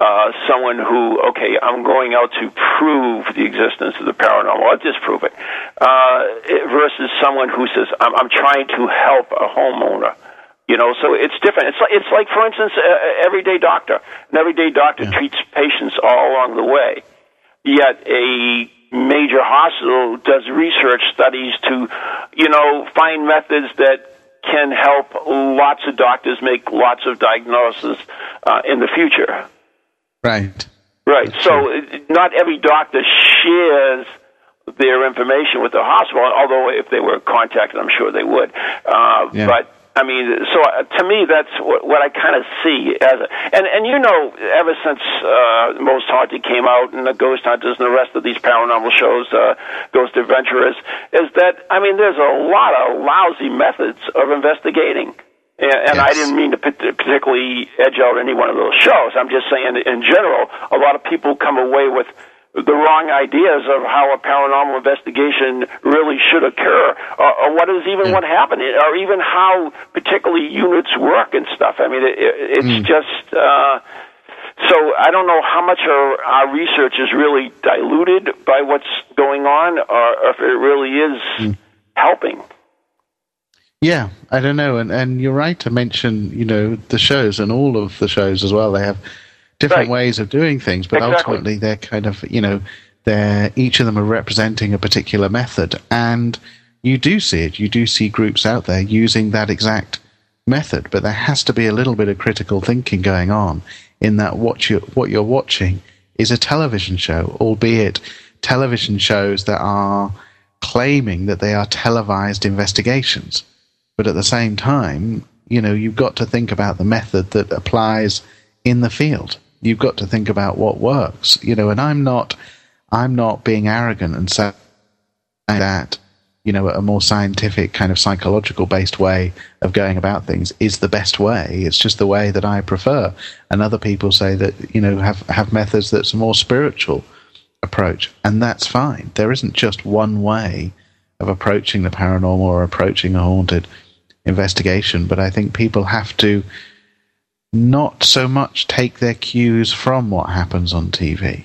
uh, someone who, okay, I'm going out to prove the existence of the paranormal, I'll disprove it, uh, versus someone who says, I'm, I'm trying to help a homeowner. You know, so it's different. It's like, it's like for instance, an everyday doctor. An everyday doctor yeah. treats patients all along the way. Yet a major hospital does research studies to, you know, find methods that can help lots of doctors make lots of diagnoses uh, in the future. Right. Right. That's so true. not every doctor shares their information with the hospital, although if they were contacted, I'm sure they would. Uh, yeah. But I mean, so uh, to me, that's what, what I kind of see as a, and and you know, ever since uh, Most Haunted came out and the Ghost Hunters and the rest of these paranormal shows, uh, Ghost Adventurers, is that I mean, there's a lot of lousy methods of investigating. And, and yes. I didn't mean to particularly edge out any one of those shows. I'm just saying, in general, a lot of people come away with the wrong ideas of how a paranormal investigation really should occur, or, or what is even yeah. what happened, or even how particularly units work and stuff. I mean, it, it's mm. just. Uh, so I don't know how much our, our research is really diluted by what's going on, or, or if it really is mm. helping. Yeah, I don't know, and and you're right to mention you know the shows and all of the shows as well. They have different right. ways of doing things, but exactly. ultimately they're kind of you know they're each of them are representing a particular method, and you do see it. You do see groups out there using that exact method, but there has to be a little bit of critical thinking going on in that what you what you're watching is a television show, albeit television shows that are claiming that they are televised investigations. But at the same time, you know, you've got to think about the method that applies in the field. You've got to think about what works, you know, and I'm not, I'm not being arrogant and saying that, you know, a more scientific kind of psychological based way of going about things is the best way. It's just the way that I prefer. And other people say that, you know, have, have methods that's a more spiritual approach. And that's fine. There isn't just one way of approaching the paranormal or approaching a haunted investigation, but I think people have to not so much take their cues from what happens on TV.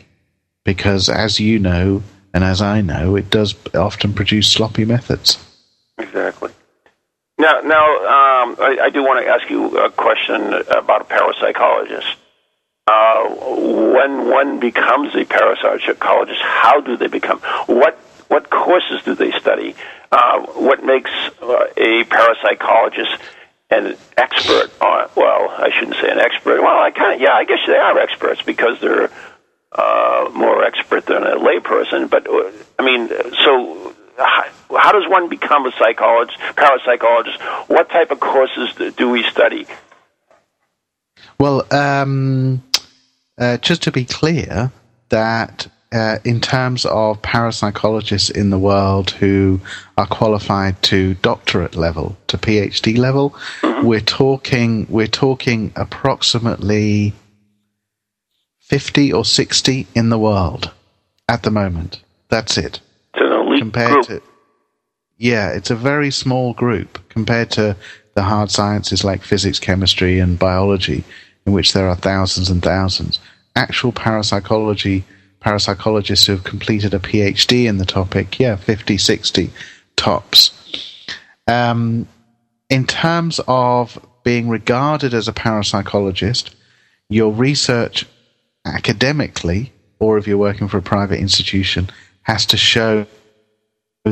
Because as you know, and as I know, it does often produce sloppy methods. Exactly. Now, now um, I, I, do want to ask you a question about a parapsychologist. Uh, when one becomes a parapsychologist, how do they become? What what courses do they study? Uh, what makes uh, a parapsychologist an expert on? Well, I shouldn't say an expert. Well, I kind of yeah, I guess they are experts because they're uh, more expert than a layperson. But uh, I mean, so how, how does one become a psychologist, parapsychologist? What type of courses do, we study? Well, um, uh, just to be clear, that uh, in terms of parapsychologists in the world who are qualified to doctorate level, to PhD level, we're talking we're talking approximately fifty or sixty in the world at the moment. That's it. compared group. to yeah, it's a very small group compared to the hard sciences like physics, chemistry, and biology, in which there are thousands and thousands. Actual parapsychology parapsychologists who have completed a PhD in the topic, yeah, 50, 60 tops. Um, in terms of being regarded as a parapsychologist, your research academically, or if you're working for a private institution, has to show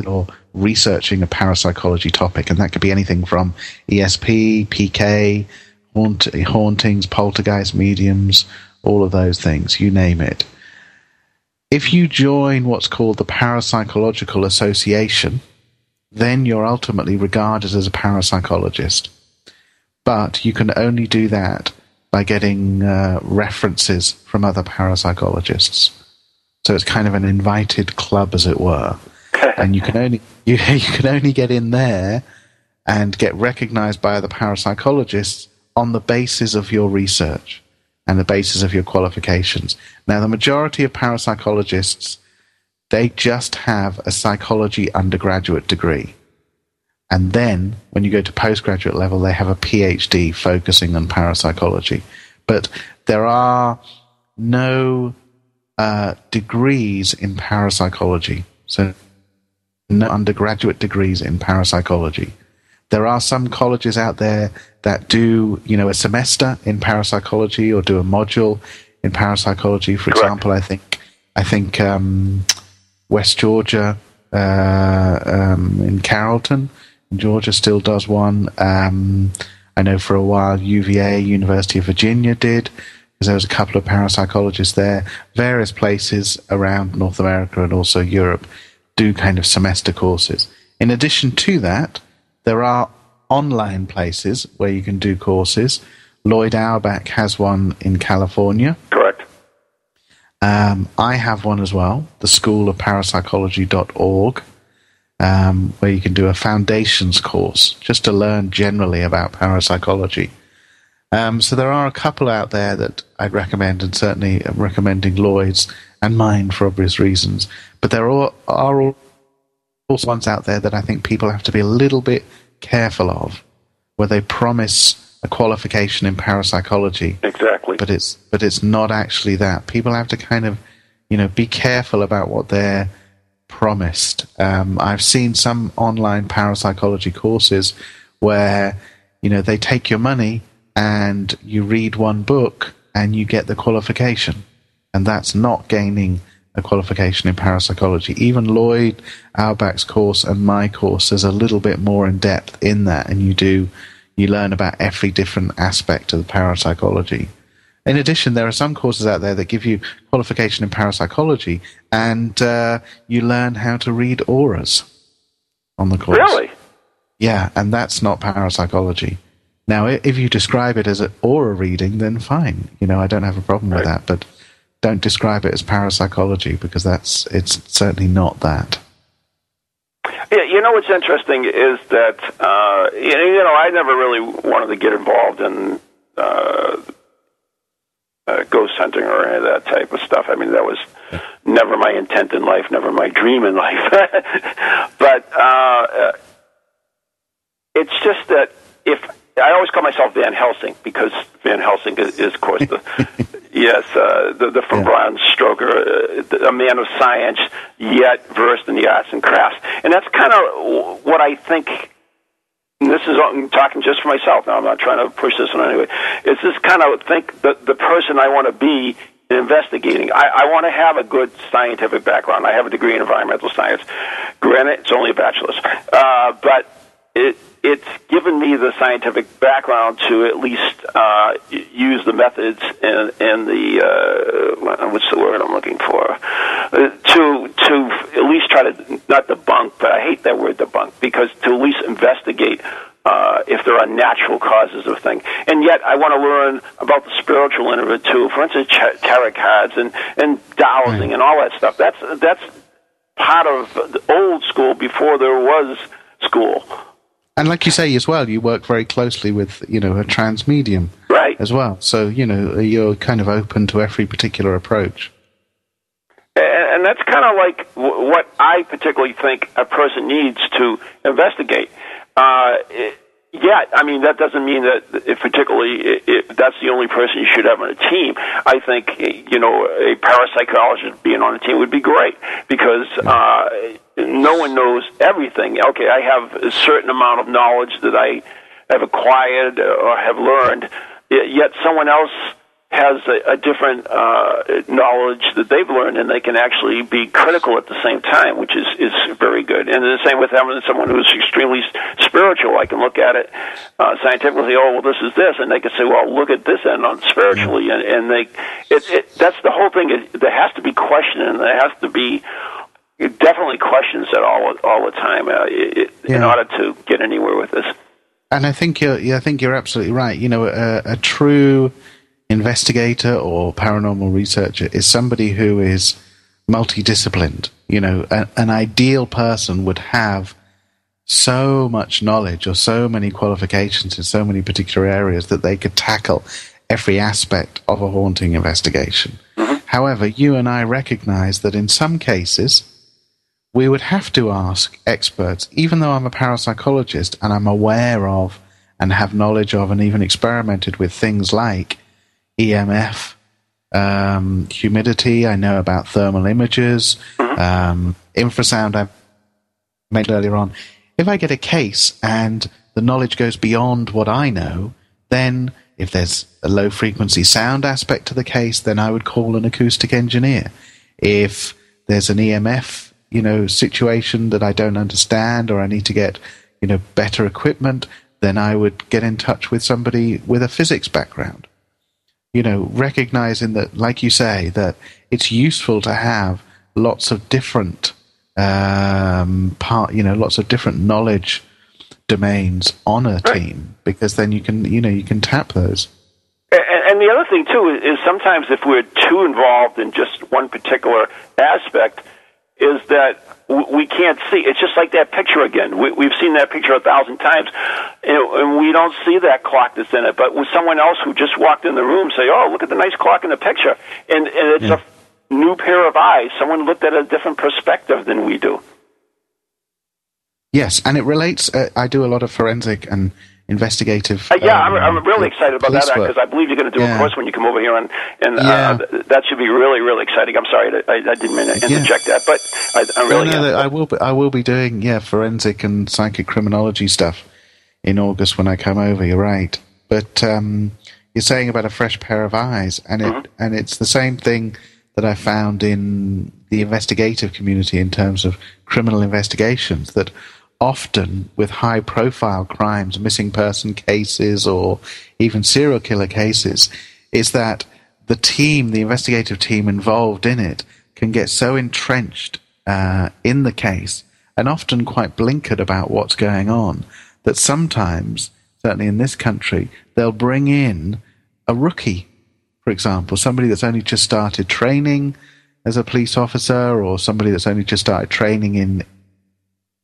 or researching a parapsychology topic, and that could be anything from ESP, PK, haunt, hauntings, poltergeist, mediums, all of those things, you name it. If you join what's called the Parapsychological Association, then you're ultimately regarded as a parapsychologist. But you can only do that by getting uh, references from other parapsychologists. So it's kind of an invited club, as it were. and you can only you, you can only get in there and get recognized by other parapsychologists on the basis of your research and the basis of your qualifications. Now, the majority of parapsychologists, they just have a psychology undergraduate degree. And then when you go to postgraduate level, they have a PhD focusing on parapsychology. But there are no uh, degrees in parapsychology. So no undergraduate degrees in parapsychology. There are some colleges out there that do, you know, a semester in parapsychology or do a module in parapsychology. For Correct. example, I think I think um, West Georgia uh, um, in Carrollton, in Georgia, still does one. Um, I know for a while UVA, University of Virginia, did because there was a couple of parapsychologists there. Various places around North America and also Europe do kind of semester courses. In addition to that, there are online places where you can do courses. Lloyd Auerbach has one in California. Correct. Um, I have one as well, the School of Parapsychology.org, um, where you can do a foundations course just to learn generally about parapsychology. Um, so there are a couple out there that I'd recommend, and certainly I'm recommending Lloyd's and mine for obvious reasons. But there are, are also ones out there that I think people have to be a little bit careful of, where they promise a qualification in parapsychology, Exactly. but it's but it's not actually that. People have to kind of, you know, be careful about what they're promised. Um, I've seen some online parapsychology courses where, you know, they take your money and you read one book and you get the qualification, and that's not gaining a qualification in parapsychology. Even Lloyd Auerbach's course and my course is a little bit more in depth in that, and you do you learn about every different aspect of the parapsychology. In addition, there are some courses out there that give you qualification in parapsychology, and uh, you learn how to read auras on the course. Really? Yeah, and that's not parapsychology. Now, if you describe it as an aura reading, then fine. You know, I don't have a problem with that. But don't describe it as parapsychology because that's it's certainly not that. Yeah, you know what's interesting is that uh, you know, I never really wanted to get involved in uh, uh, ghost hunting or any of that type of stuff. I mean, that was never my intent in life, never my dream in life. but uh, uh, it's just that if I always call myself Van Helsing because Van Helsing is, is of course, the yes, uh, the, the from Yeah. Bram Stoker, uh, a man of science, yet versed in the arts and crafts, and that's kind of what I think. And this is I'm talking just for myself now. I'm not trying to push this in any way. It's just kind of think the the person I want to be in investigating. I, I want to have a good scientific background. I have a degree in environmental science. Granted, it's only a bachelor's, uh, but it it's given me the scientific background to at least uh, use the methods and, and the uh, what's the word I'm looking for uh, to to at least try to not debunk, but I hate that word debunk because to at least investigate. Uh, if there are natural causes of things, and yet I want to learn about the spiritual end of it too. For instance, tarot cards and and dowsing and all that stuff. That's that's part of the old school before there was school. And like you say as well, you work very closely with you know a trance medium Right. as well. So you know you're kind of open to every particular approach. And, and that's kind of like w- what I particularly think a person needs to investigate. Uh, it, yeah, I mean that doesn't mean that if particularly i if that's the only person you should have on a team. I think you know a parapsychologist being on a team would be great because uh, no one knows everything. Okay, I have a certain amount of knowledge that I have acquired or have learned, yet someone else has a, a different uh, knowledge that they've learned, and they can actually be critical at the same time, which is is very good. And the same with having someone who's extremely spiritual. I can look at it uh, scientifically. Oh, well, this is this, and they can say, well, look at this end on spiritually, and, and they it, it that's the whole thing. Is, there has to be questioning, and there has to be definitely questions that all all the time uh, it, yeah. in order to get anywhere with this. And I think you're, I think you're absolutely right. You know, a, a true investigator or paranormal researcher is somebody who is multidisciplined. You know, a, an ideal person would have so much knowledge or so many qualifications in so many particular areas that they could tackle every aspect of a haunting investigation. Mm-hmm. However, you and I recognize that in some cases, we would have to ask experts, even though I'm a parapsychologist and I'm aware of and have knowledge of and even experimented with things like EMF, um, humidity. I know about thermal images, um, infrasound. I made earlier on. If I get a case and the knowledge goes beyond what I know, then if there's a low frequency sound aspect to the case, then I would call an acoustic engineer. If there's an EMF, you know, situation that I don't understand or I need to get, you know, better equipment, then I would get in touch with somebody with a physics background you know, recognizing that, like you say, that it's useful to have lots of different um, part, you know, lots of different knowledge domains on a right. team because then you can, you know, you can tap those. And, and the other thing too is, is sometimes if we're too involved in just one particular aspect, is that we can't see. It's just like that picture again. We, we've seen that picture a thousand times, and we don't see that clock that's in it. But with someone else who just walked in the room, say, "Oh, look at the nice clock in the picture," and, and it's yeah. a new pair of eyes. Someone looked at a different perspective than we do. Yes, and it relates. Uh, I do a lot of forensic and investigative. Uh, yeah, um, I'm, I'm really excited about that because I believe you're going to do yeah. a course when you come over here, and and uh, yeah. uh, that should be really really exciting. I'm sorry, I, I didn't mean to interject yeah. that, but I, am really. No, no, I will. Be, I will be doing yeah forensic and psychic criminology stuff in August when I come over. You're right, but um, you're saying about a fresh pair of eyes, and it mm-hmm. and it's the same thing that I found in the investigative community in terms of criminal investigations that often with high profile crimes, missing person cases, or even serial killer cases, is that the team, the investigative team involved in it, can get so entrenched uh, in the case and often quite blinkered about what's going on that sometimes, certainly in this country, they'll bring in a rookie, for example, somebody that's only just started training as a police officer or somebody that's only just started training in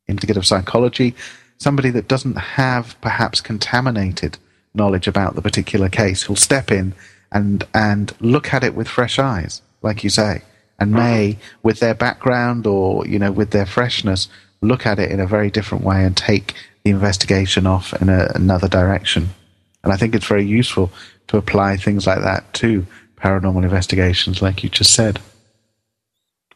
investigative psychology, somebody that doesn't have perhaps contaminated knowledge about the particular case who'll step in and and look at it with fresh eyes, like you say, and may, with their background or you know with their freshness, look at it in a very different way and take the investigation off in a, another direction. And I think it's very useful to apply things like that to paranormal investigations, like you just said.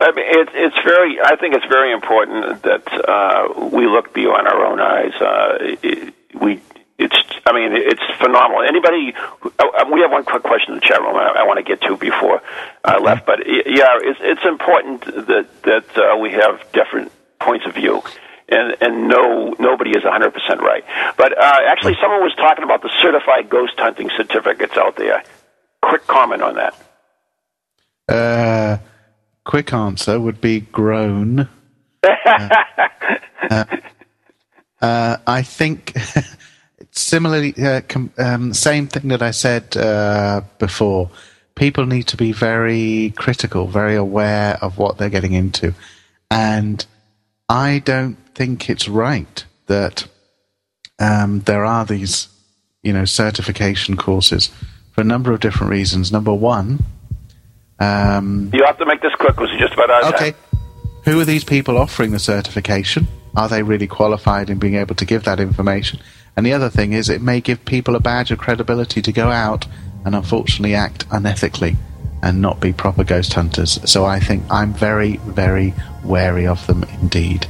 I mean, it's it's very. I think it's very important that uh, we look beyond our own eyes. Uh, it, we it's I mean it's phenomenal. Anybody? Uh, we have one quick question in the chat room I, I want to get to before I left, but yeah, it's it's important that that uh, we have different points of view. And, and no, nobody is 100% right. But uh, actually, someone was talking about the certified ghost hunting certificates out there. Quick comment on that. Uh, quick answer would be groan. uh, uh, uh, I think similarly, uh, com- um, same thing that I said uh, before. People need to be very critical, very aware of what they're getting into, and I don't think it's right that um, there are these, you know, certification courses for a number of different reasons. Number one, um, you have to make this quick because you're just about out Okay. Time. Who are these people offering the certification? Are they really qualified in being able to give that information? And the other thing is, it may give people a badge of credibility to go out and unfortunately act unethically and not be proper ghost hunters. So I think I'm very, very wary of them indeed.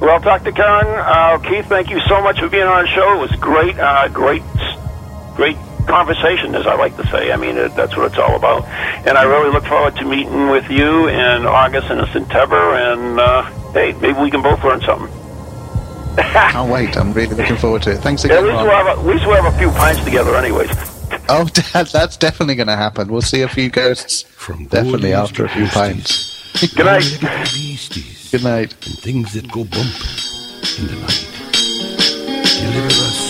Well, Dr. Karen, uh, Keeffe, thank you so much for being on the show. It was great, uh, great, great conversation, as I like to say. I mean, it, that's what it's all about. And I really look forward to meeting with you in August and September. And uh, hey, maybe we can both learn something. Can't wait. I'm really looking forward to it. Thanks At again, least, we'll have a, at least we'll have a few pints together, anyways. Oh, that, that's definitely going to happen. We'll see a few ghosts. From Definitely after a few pints. Good night. Beasties Good night. and things that go bump in the night. Deliver us